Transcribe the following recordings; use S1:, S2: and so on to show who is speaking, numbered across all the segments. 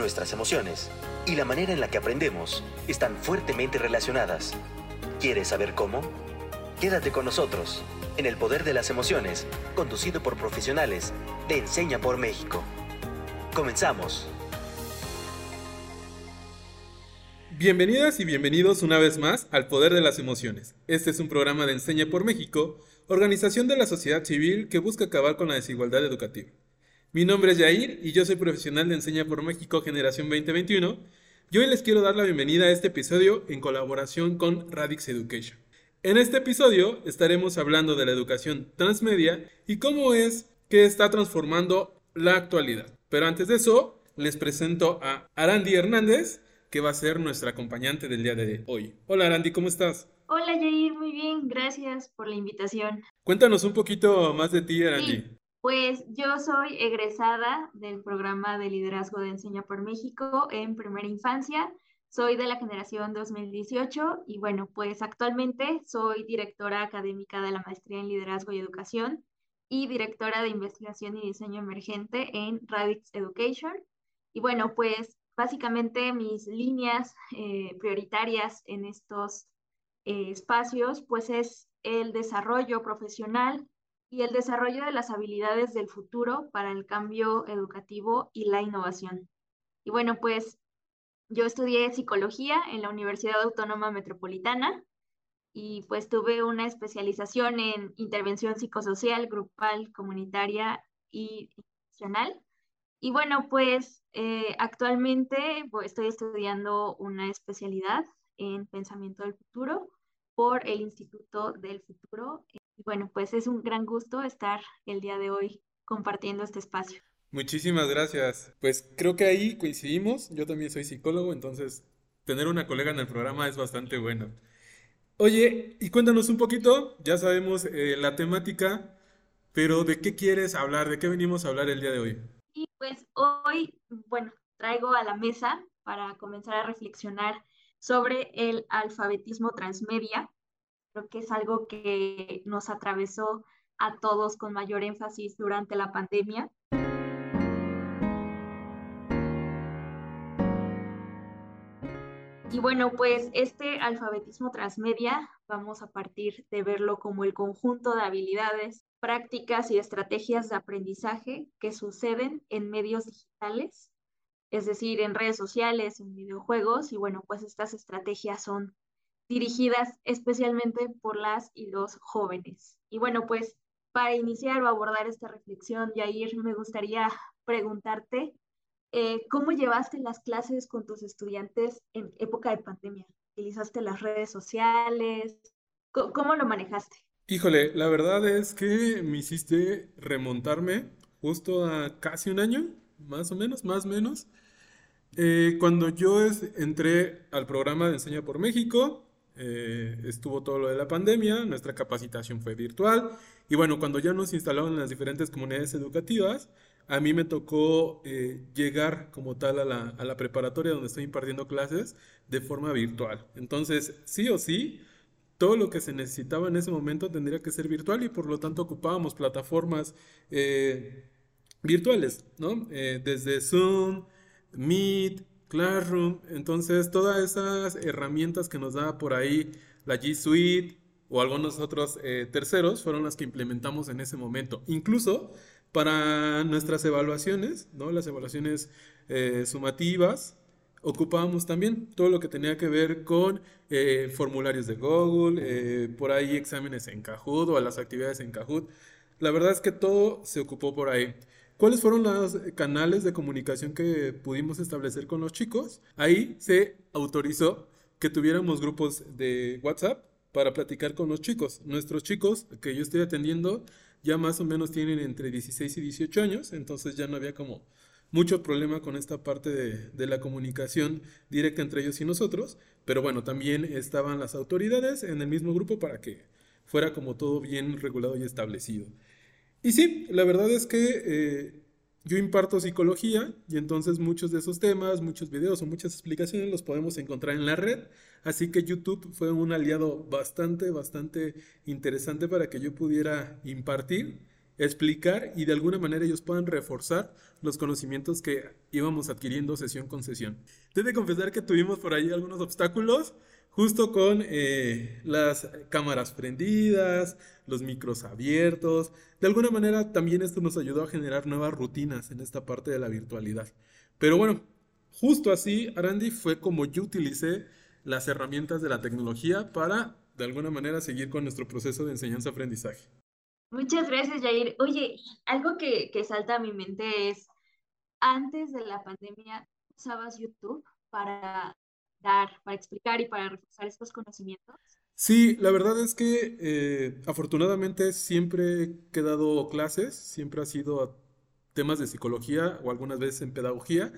S1: nuestras emociones y la manera en la que aprendemos están fuertemente relacionadas. ¿Quieres saber cómo? Quédate con nosotros en El Poder de las Emociones, conducido por profesionales de Enseña por México. Comenzamos.
S2: Bienvenidas y bienvenidos una vez más al Poder de las Emociones. Este es un programa de Enseña por México, organización de la sociedad civil que busca acabar con la desigualdad educativa. Mi nombre es Yair y yo soy profesional de Enseña por México Generación 2021 y hoy les quiero dar la bienvenida a este episodio en colaboración con Radix Education. En este episodio estaremos hablando de la educación transmedia y cómo es que está transformando la actualidad. Pero antes de eso, les presento a Arandi Hernández, que va a ser nuestra acompañante del día de hoy. Hola Arandi, ¿cómo estás?
S3: Hola Jair, muy bien, gracias por la invitación.
S2: Cuéntanos un poquito más de ti, Arandi.
S3: Pues yo soy egresada del programa de liderazgo de Enseña por México en primera infancia. Soy de la generación 2018 y bueno, pues actualmente soy directora académica de la maestría en liderazgo y educación y directora de investigación y diseño emergente en Radix Education. Y bueno, pues básicamente mis líneas eh, prioritarias en estos eh, espacios pues es el desarrollo profesional y el desarrollo de las habilidades del futuro para el cambio educativo y la innovación. Y bueno, pues yo estudié psicología en la Universidad Autónoma Metropolitana y pues tuve una especialización en intervención psicosocial, grupal, comunitaria y institucional. Y bueno, pues eh, actualmente pues, estoy estudiando una especialidad en pensamiento del futuro por el Instituto del Futuro y bueno, pues es un gran gusto estar el día de hoy compartiendo este espacio.
S2: Muchísimas gracias. Pues creo que ahí coincidimos. Yo también soy psicólogo, entonces tener una colega en el programa es bastante bueno. Oye, y cuéntanos un poquito, ya sabemos eh, la temática, pero ¿de qué quieres hablar? ¿De qué venimos a hablar el día de hoy?
S3: Y pues hoy, bueno, traigo a la mesa para comenzar a reflexionar sobre el alfabetismo transmedia, Creo que es algo que nos atravesó a todos con mayor énfasis durante la pandemia. Y bueno, pues este alfabetismo transmedia vamos a partir de verlo como el conjunto de habilidades, prácticas y estrategias de aprendizaje que suceden en medios digitales, es decir, en redes sociales, en videojuegos, y bueno, pues estas estrategias son dirigidas especialmente por las y los jóvenes. Y bueno, pues para iniciar o abordar esta reflexión, Yair, me gustaría preguntarte, eh, ¿cómo llevaste las clases con tus estudiantes en época de pandemia? ¿Utilizaste las redes sociales? ¿Cómo, lo manejaste?
S2: Híjole, la verdad es que me hiciste remontarme justo a casi un año, más o menos, más o menos. Eh, cuando yo entré al programa de Enseña por México, eh, estuvo todo lo de la pandemia, nuestra capacitación fue virtual y bueno, cuando ya nos instalaron en las diferentes comunidades educativas, a mí me tocó eh, llegar como tal a la, a la, preparatoria donde estoy impartiendo clases de forma virtual. Entonces, sí o sí, todo lo que se necesitaba en ese momento tendría que ser virtual y por lo tanto ocupábamos plataformas eh, virtuales, ¿no? desde Zoom, Meet, Classroom, entonces todas esas herramientas que nos da por ahí la G Suite o algunos otros eh, terceros fueron las que implementamos en ese momento. Incluso para nuestras evaluaciones, ¿no? las evaluaciones eh, sumativas, ocupábamos también todo lo que tenía que ver con eh, formularios de Google, por ahí exámenes en Kahoot o las actividades en Kahoot. La verdad es que todo se ocupó por ahí. ¿Cuáles fueron los canales de comunicación que pudimos establecer con los chicos? Ahí se autorizó que tuviéramos grupos de WhatsApp para platicar con los chicos. Nuestros chicos que yo estoy atendiendo ya más o menos tienen entre 16 y 18 años, entonces ya no había como mucho problema con esta parte de, de, la comunicación directa entre ellos y nosotros, pero bueno, también estaban las autoridades en el mismo grupo para que fuera como todo bien regulado y establecido. Y sí, la verdad es que eh, yo imparto psicología y entonces muchos de esos temas, muchos videos o muchas explicaciones los podemos encontrar en la red. Así que YouTube fue un aliado bastante, bastante interesante para que yo pudiera impartir explicar y de alguna manera ellos puedan reforzar los conocimientos que íbamos adquiriendo sesión con sesión. Debo de confesar que tuvimos por ahí algunos obstáculos, justo con eh, las cámaras prendidas, los micros abiertos. De alguna manera también esto nos ayudó a generar nuevas rutinas en esta parte de la virtualidad. Pero bueno, justo así, Arandi, fue como yo utilicé las herramientas de la tecnología para, de alguna manera, seguir con nuestro proceso de enseñanza-aprendizaje.
S3: Muchas gracias, Jair. Oye, algo que, que salta a mi mente es, antes de la pandemia, ¿usabas YouTube para dar, para explicar y para reforzar estos conocimientos?
S2: Sí, la verdad es que eh, afortunadamente siempre he dado clases, siempre ha sido temas de psicología o algunas veces en pedagogía.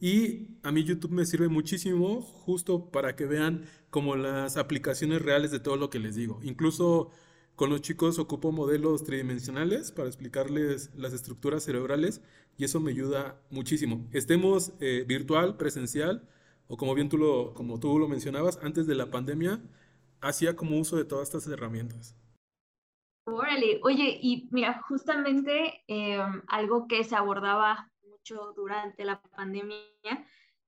S2: Y a mí YouTube me sirve muchísimo justo para que vean como las aplicaciones reales de todo lo que les digo. Incluso con los chicos ocupo modelos tridimensionales para explicarles las estructuras cerebrales y eso me ayuda muchísimo. Estemos eh, virtual, presencial o como bien tú lo, como tú lo mencionabas, antes de la pandemia hacía como uso de todas estas herramientas.
S3: Órale, oye, y mira, justamente em, algo que se abordaba mucho durante la pandemia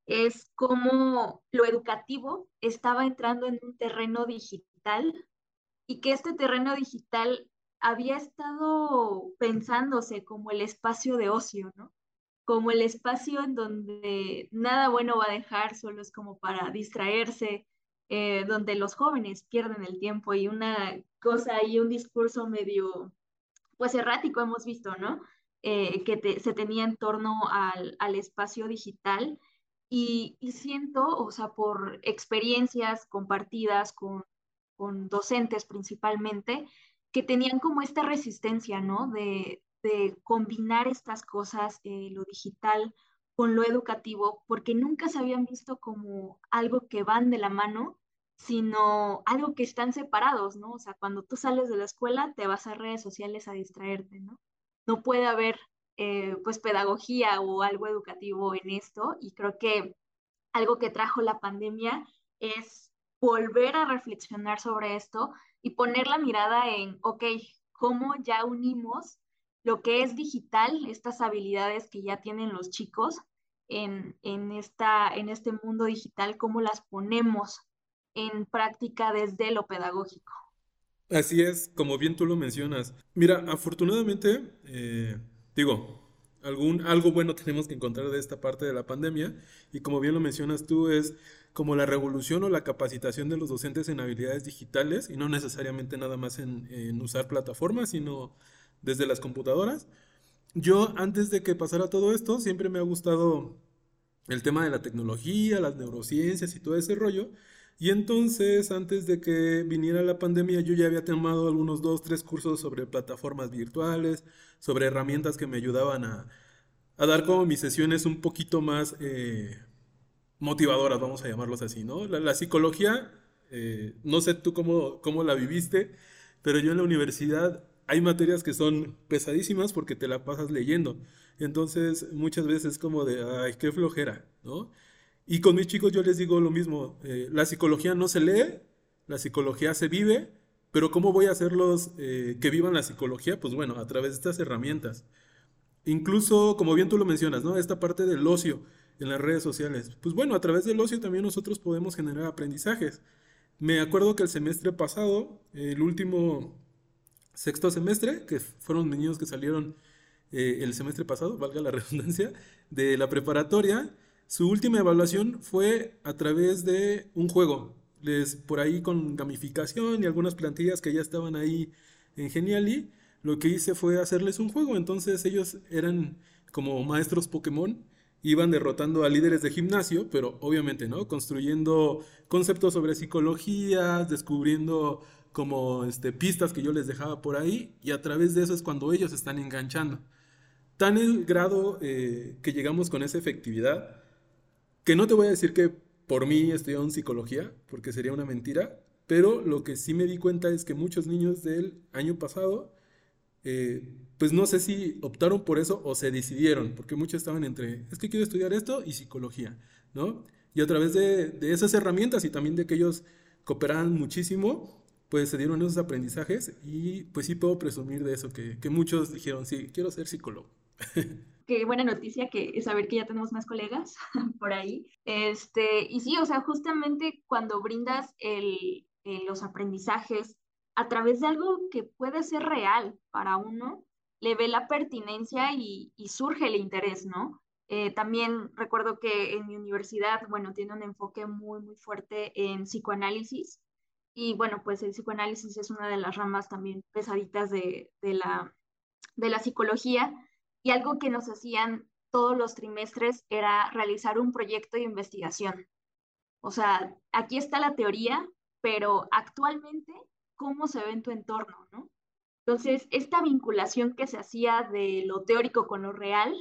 S3: es cómo lo educativo estaba entrando en un terreno digital y que este terreno digital había estado pensándose como el espacio de ocio, ¿no? Como el espacio en donde nada bueno va a dejar, solo es como para distraerse, eh, donde los jóvenes pierden el tiempo y una cosa y un discurso medio, pues errático hemos visto, ¿no? Eh, que se tenía en torno al, al espacio digital y, y, siento, o sea, por experiencias compartidas con con docentes principalmente, que tenían como esta resistencia, ¿no? De, combinar estas cosas, eh, lo digital con lo educativo, porque nunca se habían visto como algo que van de la mano, sino algo que están separados, ¿no? O sea, cuando tú sales de la escuela, te vas a redes sociales a distraerte, ¿no? No puede haber, eh, pues, pedagogía o algo educativo en esto, y creo que algo que trajo la pandemia es volver a reflexionar sobre esto y poner la mirada en, ok, ¿cómo ya unimos lo que es digital, estas habilidades que ya tienen los chicos en, en, esta, en este mundo digital, cómo las ponemos en práctica desde lo pedagógico?
S2: Así es, como bien tú lo mencionas. Mira, afortunadamente, eh, digo, algún, algo bueno tenemos que encontrar de esta parte de la pandemia y como bien lo mencionas tú es como la revolución o la capacitación de los docentes en habilidades digitales y no necesariamente nada más en, usar plataformas, sino desde las computadoras. Yo antes de que pasara todo esto siempre me ha gustado el tema de la tecnología, las neurociencias y todo ese rollo. Y entonces, antes de que viniera la pandemia, yo ya había tomado algunos dos, tres cursos sobre plataformas virtuales, sobre herramientas que me ayudaban a, dar como mis sesiones un poquito más eh, motivadoras, vamos a llamarlos así, ¿no? La, psicología, eh, no sé tú cómo, cómo la viviste, pero yo en la universidad hay materias que son pesadísimas porque te la pasas leyendo. Entonces, muchas veces es como de, ay, qué flojera, ¿no? Y con mis chicos yo les digo lo mismo, eh, la psicología no se lee, la psicología se vive, pero ¿cómo voy a hacerlos eh, que vivan la psicología? Pues bueno, a través de estas herramientas. Incluso, como bien tú lo mencionas, ¿no? Esta parte del ocio en las redes sociales. Pues bueno, a través del ocio también nosotros podemos generar aprendizajes. Me acuerdo que el semestre pasado, el último sexto semestre, que fueron niños que salieron eh, el semestre pasado, valga la redundancia, de la preparatoria, su última evaluación fue a través de un juego. Les, por ahí con gamificación y algunas plantillas que ya estaban ahí en Geniali, lo que hice fue hacerles un juego. Entonces ellos eran como maestros Pokémon, iban derrotando a líderes de gimnasio, pero obviamente, ¿no? Construyendo conceptos sobre psicología, descubriendo como este, pistas que yo les dejaba por ahí, y a través de eso es cuando ellos están enganchando. Tan el grado eh, que llegamos con esa efectividad que no te voy a decir que por mí estudiaron psicología, porque sería una mentira, pero lo que sí me di cuenta es que muchos niños del año pasado, eh, pues no sé si optaron por eso o se decidieron, porque muchos estaban entre, es que quiero estudiar esto y psicología, ¿no? Y a través de, de esas herramientas y también de que ellos cooperaban muchísimo, pues se dieron esos aprendizajes y pues sí puedo presumir de eso, que, que muchos dijeron, sí, quiero ser psicólogo.
S3: Qué buena noticia que saber que ya tenemos más colegas por ahí. Este, y sí, o sea, justamente cuando brindas el, los aprendizajes a través de algo que puede ser real para uno, le ve la pertinencia y, y surge el interés, ¿no? Eh, también recuerdo que en mi universidad, bueno, tiene un enfoque muy, muy fuerte en psicoanálisis. Y bueno, pues el psicoanálisis es una de las ramas también pesaditas de, de, la, de la psicología. Y algo que nos hacían todos los trimestres era realizar un proyecto de investigación. O sea, aquí está la teoría, pero actualmente, ¿cómo se ve en tu entorno, no? Entonces, esta vinculación que se hacía de lo teórico con lo real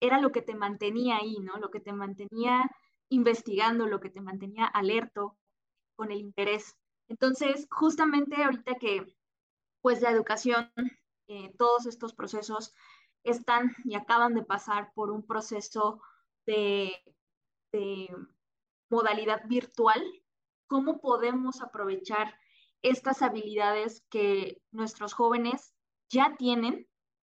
S3: era lo que te mantenía ahí, ¿no? Lo que te mantenía investigando, lo que te mantenía alerto, con el interés. Entonces, justamente ahorita que pues la educación, eh, todos estos procesos están y acaban de pasar por un proceso de, modalidad virtual, ¿cómo podemos aprovechar estas habilidades que nuestros jóvenes ya tienen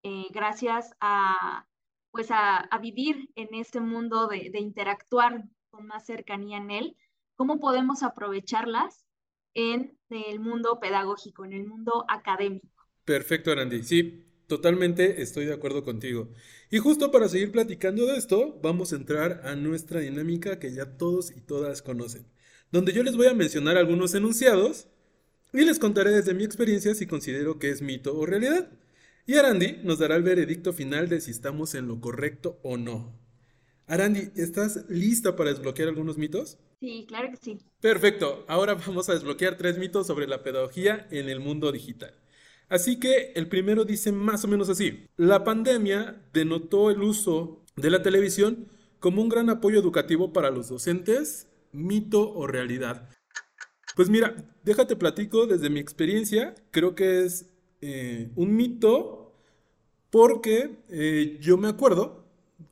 S3: eh, gracias a pues a, vivir en este mundo de, interactuar con más cercanía en él, cómo podemos aprovecharlas en el mundo pedagógico, en el mundo académico.
S2: Perfecto, Arandi. Sí, totalmente estoy de acuerdo contigo. Y justo para seguir platicando de esto, vamos a entrar a nuestra dinámica que ya todos y todas conocen, donde yo les voy a mencionar algunos enunciados y les contaré desde mi experiencia si considero que es mito o realidad. Y Arandi nos dará el veredicto final de si estamos en lo correcto o no. Arandi, ¿estás lista para desbloquear algunos mitos?
S3: Sí, claro que sí.
S2: Perfecto, ahora vamos a desbloquear tres mitos sobre la pedagogía en el mundo digital. Así que el primero dice más o menos así. La pandemia denotó el uso de la televisión como un gran apoyo educativo para los docentes, mito o realidad. Pues mira, déjate platico desde mi experiencia, creo que es eh, un mito porque eh, yo me acuerdo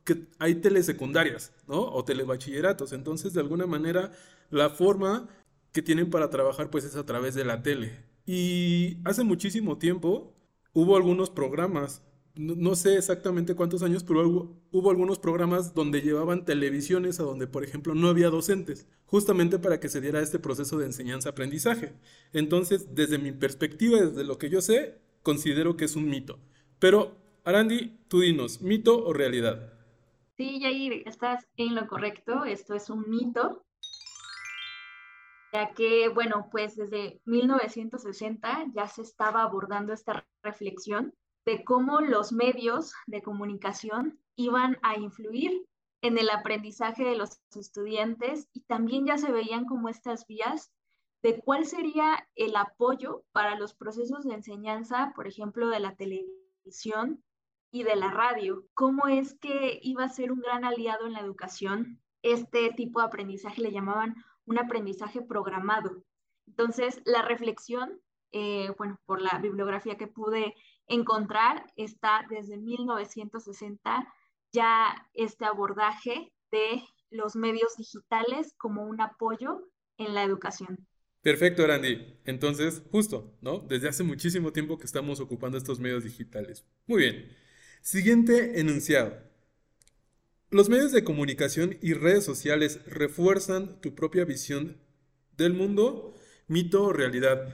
S2: que hay telesecundarias, ¿no? O telebachilleratos. Entonces, de alguna manera, la forma que tienen para trabajar, pues es a través de la tele. Y hace muchísimo tiempo hubo algunos programas, no, sé exactamente cuántos años, pero hubo, hubo, algunos programas donde llevaban televisiones a donde, por ejemplo, no había docentes, justamente para que se diera este proceso de enseñanza-aprendizaje. Entonces, desde mi perspectiva, desde lo que yo sé, considero que es un mito. Pero, Arandi, tú dinos, ¿mito o realidad?
S3: Sí, Jair, estás en lo correcto. Esto es un mito, ya que, bueno, pues desde 1960 ya se estaba abordando esta reflexión de cómo los medios de comunicación iban a influir en el aprendizaje de los estudiantes y también ya se veían como estas vías de cuál sería el apoyo para los procesos de enseñanza, por ejemplo, de la televisión y de la radio. ¿Cómo es que iba a ser un gran aliado en la educación? Este tipo de aprendizaje le llamaban un aprendizaje programado. Entonces, la reflexión, eh, bueno, por la bibliografía que pude encontrar, está desde 1960 ya este abordaje de los medios digitales como un apoyo en la educación.
S2: Perfecto, Randy. Entonces, justo, ¿no? Desde hace muchísimo tiempo que estamos ocupando estos medios digitales. Muy bien. Siguiente enunciado. Los medios de comunicación y redes sociales refuerzan tu propia visión del mundo, mito o realidad.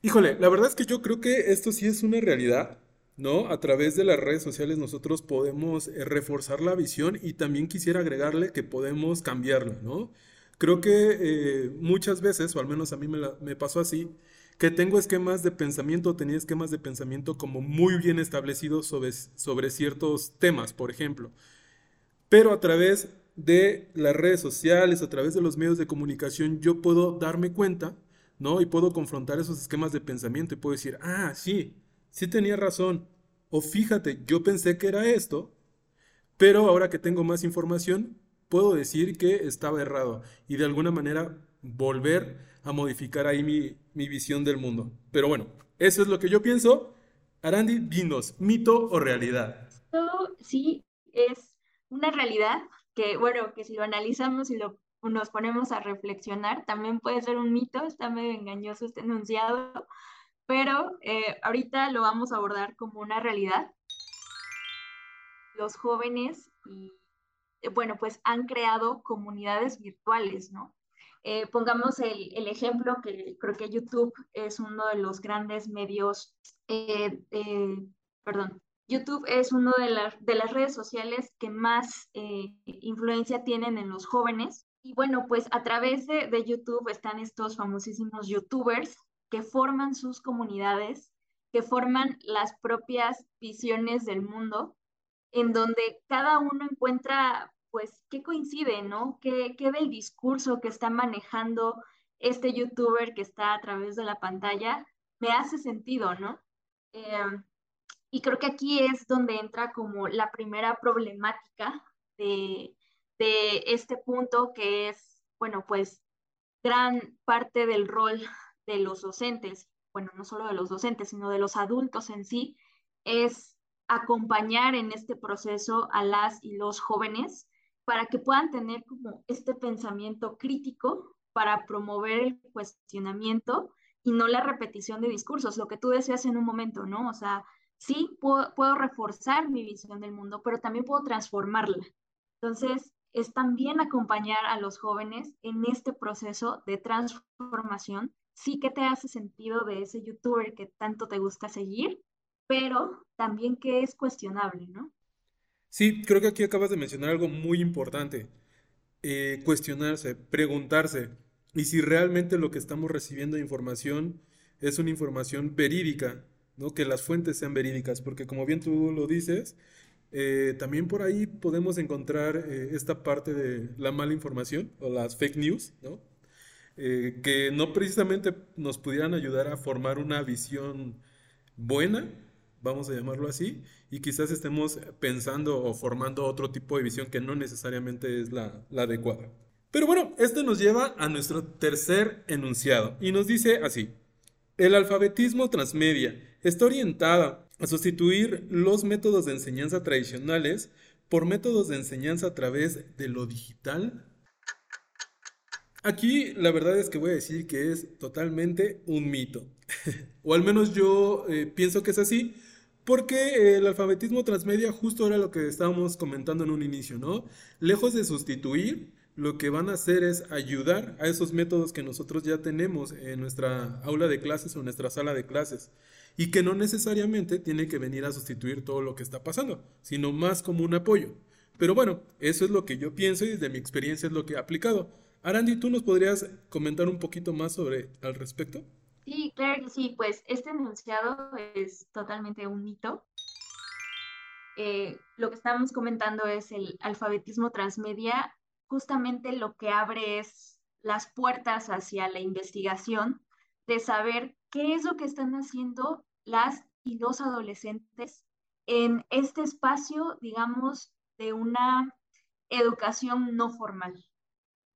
S2: Híjole, la verdad es que yo creo que esto sí es una realidad, ¿no? A través de las redes sociales nosotros podemos eh, reforzar la visión y también quisiera agregarle que podemos cambiarla, ¿no? Creo que eh, muchas veces, o al menos a mí me, me, pasó así, que tengo esquemas de pensamiento, tenía esquemas de pensamiento como muy bien establecidos sobre, sobre ciertos temas, por ejemplo. Pero a través de las redes sociales, a través de los medios de comunicación, yo puedo darme cuenta ¿no? Y puedo confrontar esos esquemas de pensamiento y puedo decir, ah, sí, sí tenía razón. O fíjate, yo pensé que era esto, pero ahora que tengo más información, puedo decir que estaba errado y de alguna manera volver a modificar ahí mi, mi visión del mundo. Pero bueno, eso es lo que yo pienso. Arandi, dinos, mito o realidad.
S3: Sí, es una realidad que, bueno, que si lo analizamos y lo nos ponemos a reflexionar, también puede ser un mito, está medio engañoso este enunciado, pero eh, ahorita lo vamos a abordar como una realidad. Los jóvenes eh, bueno, pues han creado comunidades virtuales, ¿no? Eh, pongamos el, el, ejemplo que creo que YouTube es uno de los grandes medios, perdón, YouTube es una de, de, las redes sociales que más influencia tienen en los jóvenes. Y bueno, pues a través de, de YouTube están estos famosísimos YouTubers que forman sus comunidades, que forman las propias visiones del mundo, en donde cada uno encuentra, pues, qué coincide, ¿no? ¿Qué, qué del discurso que está manejando este youtuber que está a través de la pantalla me hace sentido, ¿no? Em, y creo que aquí es donde entra como la primera problemática de, de este punto que es, bueno, pues gran parte del rol de los docentes, bueno, no solo de los docentes, sino de los adultos en sí, es acompañar en este proceso a las y los jóvenes para que puedan tener como este pensamiento crítico para promover el cuestionamiento y no la repetición de discursos, lo que tú decías en un momento, ¿no? O sea, sí puedo, puedo reforzar mi visión del mundo, pero también puedo transformarla. Entonces, es también acompañar a los jóvenes en este proceso de transformación sí que te hace sentido de ese youtuber que tanto te gusta seguir, pero también que es cuestionable, ¿no?
S2: Sí, creo que aquí acabas de mencionar algo muy importante. Eh, cuestionarse, preguntarse, y si realmente lo que estamos recibiendo de información es una información verídica, ¿no? Que las fuentes sean verídicas, porque como bien tú lo dices, eh, también por ahí podemos encontrar eh, esta parte de la mala información o las fake news, ¿no? Que no precisamente nos pudieran ayudar a formar una visión buena, vamos a llamarlo así, y quizás estemos pensando o formando otro tipo de visión que no necesariamente es la, adecuada. Pero bueno, esto nos lleva a nuestro tercer enunciado y nos dice así, el alfabetismo transmedia está orientada a sustituir los métodos de enseñanza tradicionales por métodos de enseñanza a través de lo digital Aquí la verdad es que voy a decir que es totalmente un mito. o al menos yo eh, pienso que es así. Porque el alfabetismo transmedia justo era lo que estábamos comentando en un inicio, ¿no? Lejos de sustituir, lo que van a hacer es ayudar a esos métodos que nosotros ya tenemos en nuestra aula de clases o en nuestra sala de clases. Y que no necesariamente tiene que venir a sustituir todo lo que está pasando, sino más como un apoyo. Pero bueno, eso es lo que yo pienso y desde mi experiencia es lo que he aplicado. Arandi, ¿tú nos podrías comentar un poquito más sobre al respecto?
S3: Sí, claro que sí, pues este enunciado es totalmente un mito. Eh, lo que estamos comentando es el alfabetismo transmedia, justamente lo que abre es las puertas hacia la investigación de saber qué es lo que están haciendo las y los adolescentes en este espacio, digamos, de una educación no formal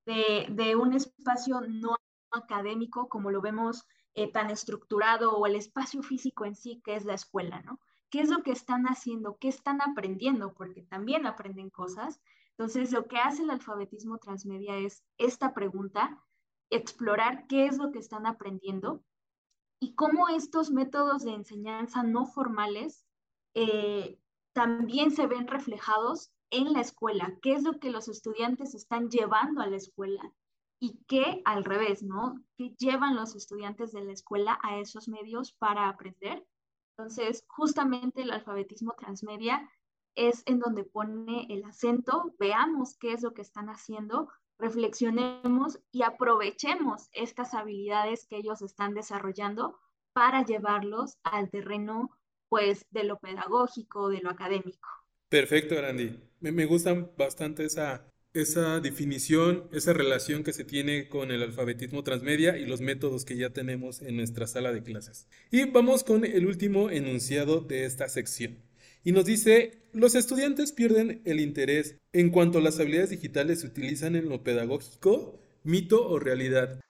S3: de, un espacio no académico como lo vemos eh, tan estructurado o el espacio físico en sí que es la escuela, ¿no? ¿Qué es lo que están haciendo? ¿Qué están aprendiendo? Porque también aprenden cosas. Entonces, lo que hace el alfabetismo transmedia es esta pregunta, explorar qué es lo que están aprendiendo y cómo estos métodos de enseñanza no formales eh, también se ven reflejados en la escuela, qué es lo que los estudiantes están llevando a la escuela y qué al revés, ¿no? ¿Qué llevan los estudiantes de la escuela a esos medios para aprender? Entonces, justamente el alfabetismo transmedia es en donde pone el acento, veamos qué es lo que están haciendo, reflexionemos y aprovechemos estas habilidades que ellos están desarrollando para llevarlos al terreno, pues, de lo pedagógico, de lo académico.
S2: Perfecto, Arandi. Me, me gusta bastante esa, esa definición, esa relación que se tiene con el alfabetismo transmedia y los métodos que ya tenemos en nuestra sala de clases. Y vamos con el último enunciado de esta sección. Y nos dice, los estudiantes pierden el interés en cuanto a las habilidades digitales se utilizan en lo pedagógico, mito o realidad.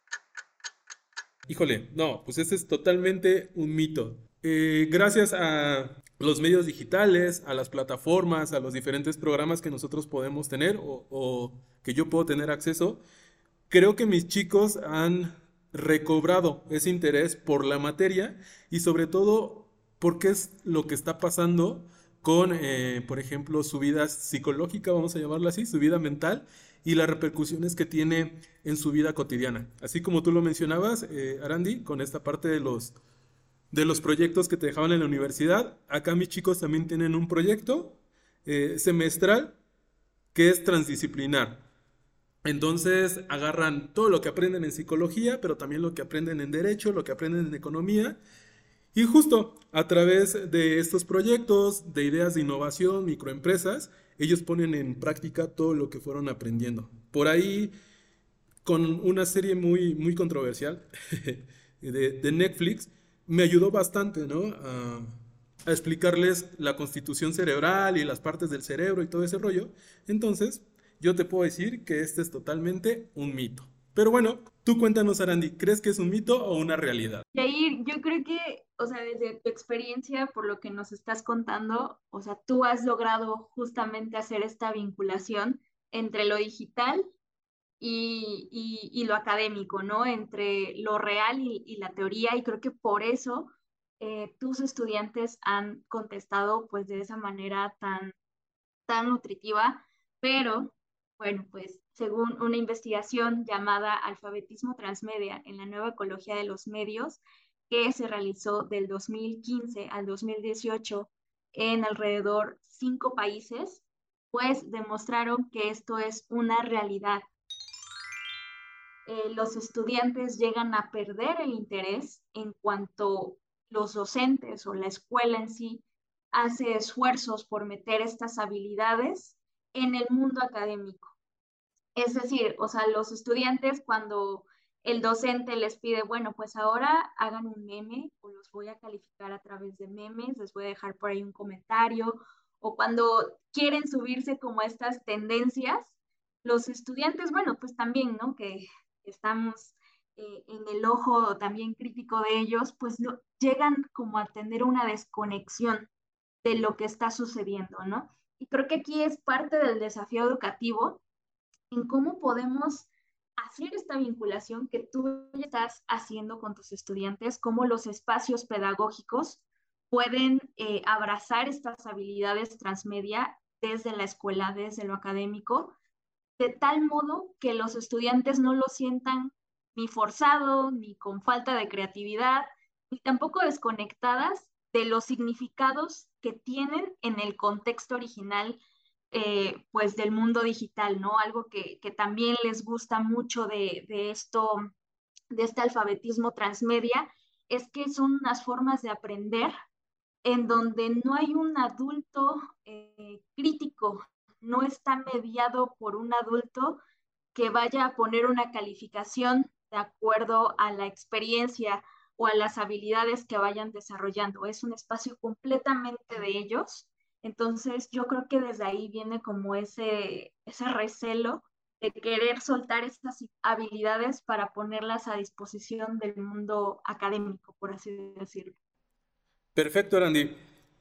S2: Híjole, no, pues este es totalmente un mito. Eh, gracias a los medios digitales, a las plataformas, a los diferentes programas que nosotros podemos tener o, que yo puedo tener acceso, creo que mis chicos han recobrado ese interés por la materia y sobre todo porque es lo que está pasando con, eh, por ejemplo, su vida psicológica, vamos a llamarla así, su vida mental y las repercusiones que tiene en su vida cotidiana. Así como tú lo mencionabas, eh, Arandi, con esta parte de los, de los proyectos que te dejaban en la universidad, acá mis chicos también tienen un proyecto eh, semestral que es transdisciplinar. Entonces agarran todo lo que aprenden en psicología, pero también lo que aprenden en derecho, lo que aprenden en economía. Y justo a través de estos proyectos, de ideas de innovación, microempresas, ellos ponen en práctica todo lo que fueron aprendiendo. Por ahí, con una serie muy, muy controversial de, Netflix, me ayudó bastante ¿no? a, explicarles la constitución cerebral y las partes del cerebro y todo ese rollo. Entonces, yo te puedo decir que este es totalmente un mito. Pero bueno, tú cuéntanos, Arandi, ¿crees que es un mito o una realidad?
S3: Yair, yo creo que, o sea, desde tu experiencia, por lo que nos estás contando, o sea, tú has logrado justamente hacer esta vinculación entre lo digital y, y, lo académico, ¿no? Entre lo real y, y, la teoría, y creo que por eso eh, tus estudiantes han contestado pues de esa manera tan, tan nutritiva, pero bueno, pues según una investigación llamada Alfabetismo Transmedia en la nueva ecología de los medios, que se realizó del 2015 al 2018 en alrededor cinco países, pues demostraron que esto es una realidad. Eh, los estudiantes llegan a perder el interés en cuanto los docentes o la escuela en sí hace esfuerzos por meter estas habilidades en el mundo académico. Es decir, o sea, los estudiantes cuando el docente les pide, bueno, pues ahora hagan un meme o los voy a calificar a través de memes, les voy a dejar por ahí un comentario, o cuando quieren subirse como estas tendencias, los estudiantes, bueno, pues también, ¿no? Que estamos eh, en el ojo también crítico de ellos, pues llegan como a tener una desconexión de lo que está sucediendo, ¿no? Y creo que aquí es parte del desafío educativo en cómo podemos hacer esta vinculación que tú estás haciendo con tus estudiantes, cómo los espacios pedagógicos pueden eh, abrazar estas habilidades transmedia desde la escuela, desde lo académico, de tal modo que los estudiantes no lo sientan ni forzado, ni con falta de creatividad, ni tampoco desconectadas de los significados que tienen en el contexto original eh, pues del mundo digital, ¿no? Algo que, también les gusta mucho de, esto, de este alfabetismo transmedia, es que son unas formas de aprender en donde no hay un adulto eh, crítico, no está mediado por un adulto que vaya a poner una calificación de acuerdo a la experiencia o a las habilidades que vayan desarrollando. Es un espacio completamente de ellos entonces yo creo que desde ahí viene como ese, ese recelo de querer soltar estas habilidades para ponerlas a disposición del mundo académico, por así decirlo.
S2: Perfecto, Randy.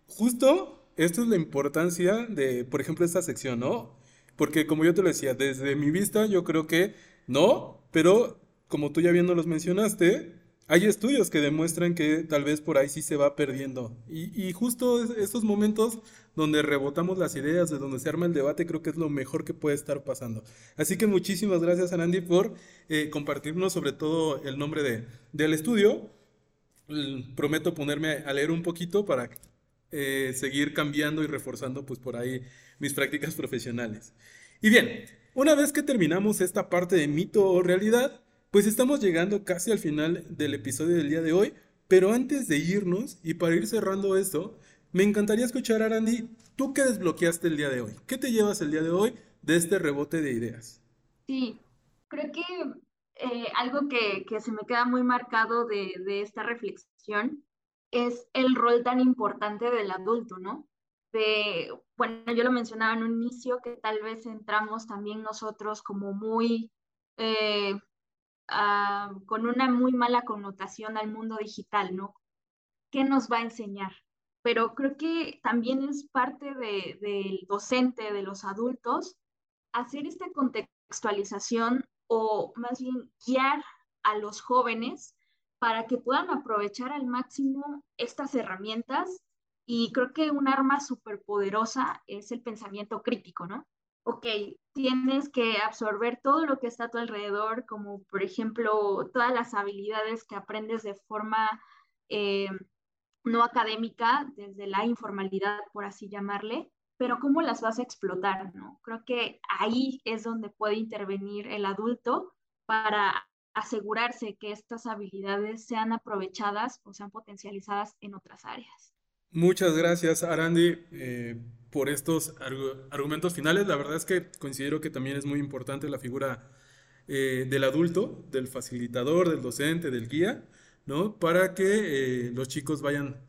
S2: Justo esto es la importancia de, por ejemplo, esta sección, ¿no? Porque como yo te lo decía, desde mi vista yo creo que no, pero como tú ya bien nos los mencionaste, hay estudios que demuestran que tal vez por ahí sí se va perdiendo. Y, justo estos momentos donde rebotamos las ideas, de donde se arma el debate, creo que es lo mejor que puede estar pasando. Así que muchísimas gracias, Anandi, por eh, compartirnos sobre todo el nombre de, del estudio. Prometo ponerme a leer un poquito para eh, seguir cambiando y reforzando pues por ahí mis prácticas profesionales. Y bien, una vez que terminamos esta parte de mito o realidad, pues estamos llegando casi al final del episodio del día de hoy, pero antes de irnos y para ir cerrando esto, me encantaría escuchar a Arandi, ¿tú qué desbloqueaste el día de hoy? ¿Qué te llevas el día de hoy de este rebote de ideas?
S3: Sí, creo que eh, algo que, se me queda muy marcado de, de esta reflexión es el rol tan importante del adulto, ¿no? De, bueno, yo lo mencionaba en un inicio, que tal vez entramos también nosotros como muy eh, Ah, con una muy mala connotación al mundo digital, ¿no? ¿Qué nos va a enseñar? Pero creo que también es parte del docente, de los adultos, hacer esta contextualización o más bien guiar a los jóvenes para que puedan aprovechar al máximo estas herramientas. Y creo que un arma súper poderosa es el pensamiento crítico, ¿no? Ok, tienes que absorber todo lo que está a tu alrededor, como por ejemplo todas las habilidades que aprendes de forma eh, no académica, desde la informalidad, por así llamarle, pero cómo las vas a explotar, ¿no? Creo que ahí es donde puede intervenir el adulto para asegurarse que estas habilidades sean aprovechadas o sean potencializadas en otras áreas.
S2: Muchas gracias, Arandi, eh, por estos argumentos finales. La verdad es que considero que también es muy importante la figura eh, del adulto, del facilitador, del docente, del guía, ¿no? Para que eh, los chicos vayan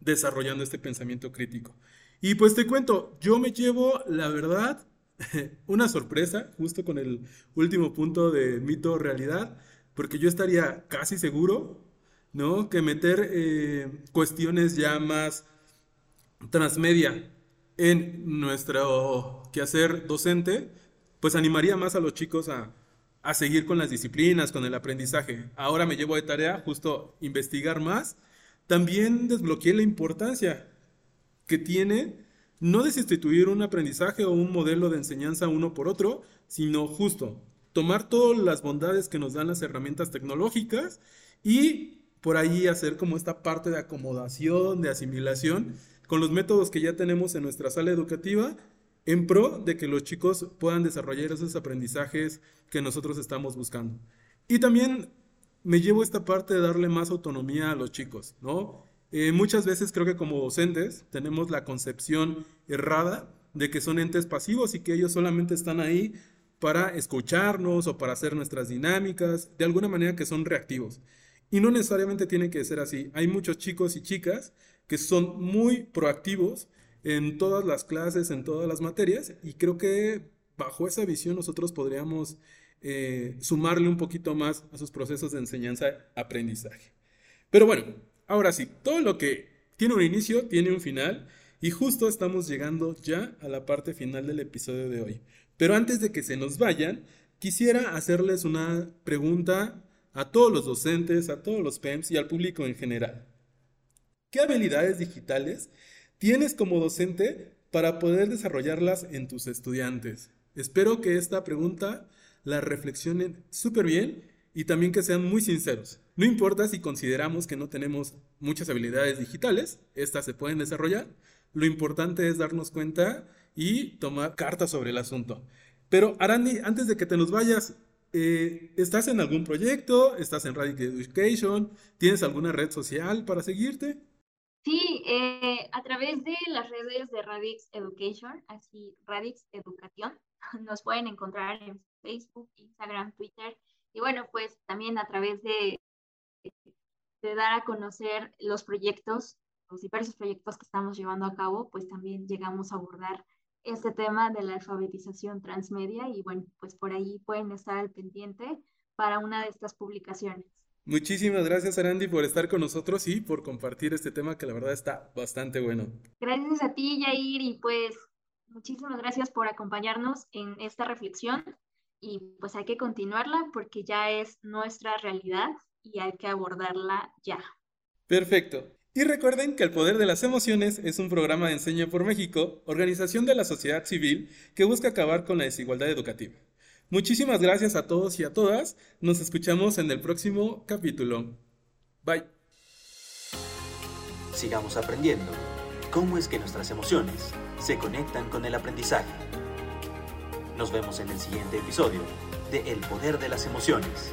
S2: desarrollando este pensamiento crítico. Y pues te cuento, yo me llevo, la verdad, una sorpresa, justo con el último punto de mito realidad, porque yo estaría casi seguro, ¿no? Que meter eh, cuestiones ya más transmedia en nuestro quehacer docente, pues animaría más a los chicos a, a seguir con las disciplinas, con el aprendizaje. Ahora me llevo de tarea justo investigar más. También desbloqueé la importancia que tiene no desinstituir un aprendizaje o un modelo de enseñanza uno por otro, sino justo tomar todas las bondades que nos dan las herramientas tecnológicas y por ahí hacer como esta parte de acomodación, de asimilación con los métodos que ya tenemos en nuestra sala educativa en pro de que los chicos puedan desarrollar esos aprendizajes que nosotros estamos buscando. Y también me llevo esta parte de darle más autonomía a los chicos, ¿no? Eh, muchas veces creo que como docentes tenemos la concepción errada de que son entes pasivos y que ellos solamente están ahí para escucharnos o para hacer nuestras dinámicas, de alguna manera que son reactivos. Y no necesariamente tiene que ser así. Hay muchos chicos y chicas que son muy proactivos en todas las clases, en todas las materias, y creo que bajo esa visión nosotros podríamos eh, sumarle un poquito más a sus procesos de enseñanza-aprendizaje. Pero bueno, Ahora sí, todo lo que tiene un inicio tiene un final y justo estamos llegando ya a la parte final del episodio de hoy. Pero antes de que se nos vayan, quisiera hacerles una pregunta a todos los docentes, a todos los PEMS y al público en general. ¿Qué habilidades digitales tienes como docente para poder desarrollarlas en tus estudiantes? Espero que esta pregunta la reflexionen súper bien y también que sean muy sinceros. No importa si consideramos que no tenemos muchas habilidades digitales, estas se pueden desarrollar. Lo importante es darnos cuenta y tomar cartas sobre el asunto. Pero Arandi, antes de que te nos vayas, eh, ¿estás en algún proyecto? ¿Estás en Radix Education? ¿Tienes alguna red social para seguirte?
S3: Sí, eh, a través de las redes de Radix Education, así Radix Educación, nos pueden encontrar en Facebook, Instagram, Twitter y bueno, pues también a través de de dar a conocer los proyectos, los diversos proyectos que estamos llevando a cabo, pues también llegamos a abordar este tema de la alfabetización transmedia y bueno, pues por ahí pueden estar al pendiente para una de estas publicaciones.
S2: Muchísimas gracias, Arandi, por estar con nosotros y por compartir este tema que la verdad está bastante bueno.
S3: Gracias a ti, Yair, y pues muchísimas gracias por acompañarnos en esta reflexión y pues hay que continuarla porque ya es nuestra realidad y hay que abordarla ya.
S2: Perfecto. Y recuerden que El Poder de las Emociones es un programa de Enseña por México, organización de la sociedad civil que busca acabar con la desigualdad educativa. Muchísimas gracias a todos y a todas. Nos escuchamos en el próximo capítulo. Bye.
S1: Sigamos aprendiendo cómo es que nuestras emociones se conectan con el aprendizaje. Nos vemos en el siguiente episodio de El Poder de las Emociones.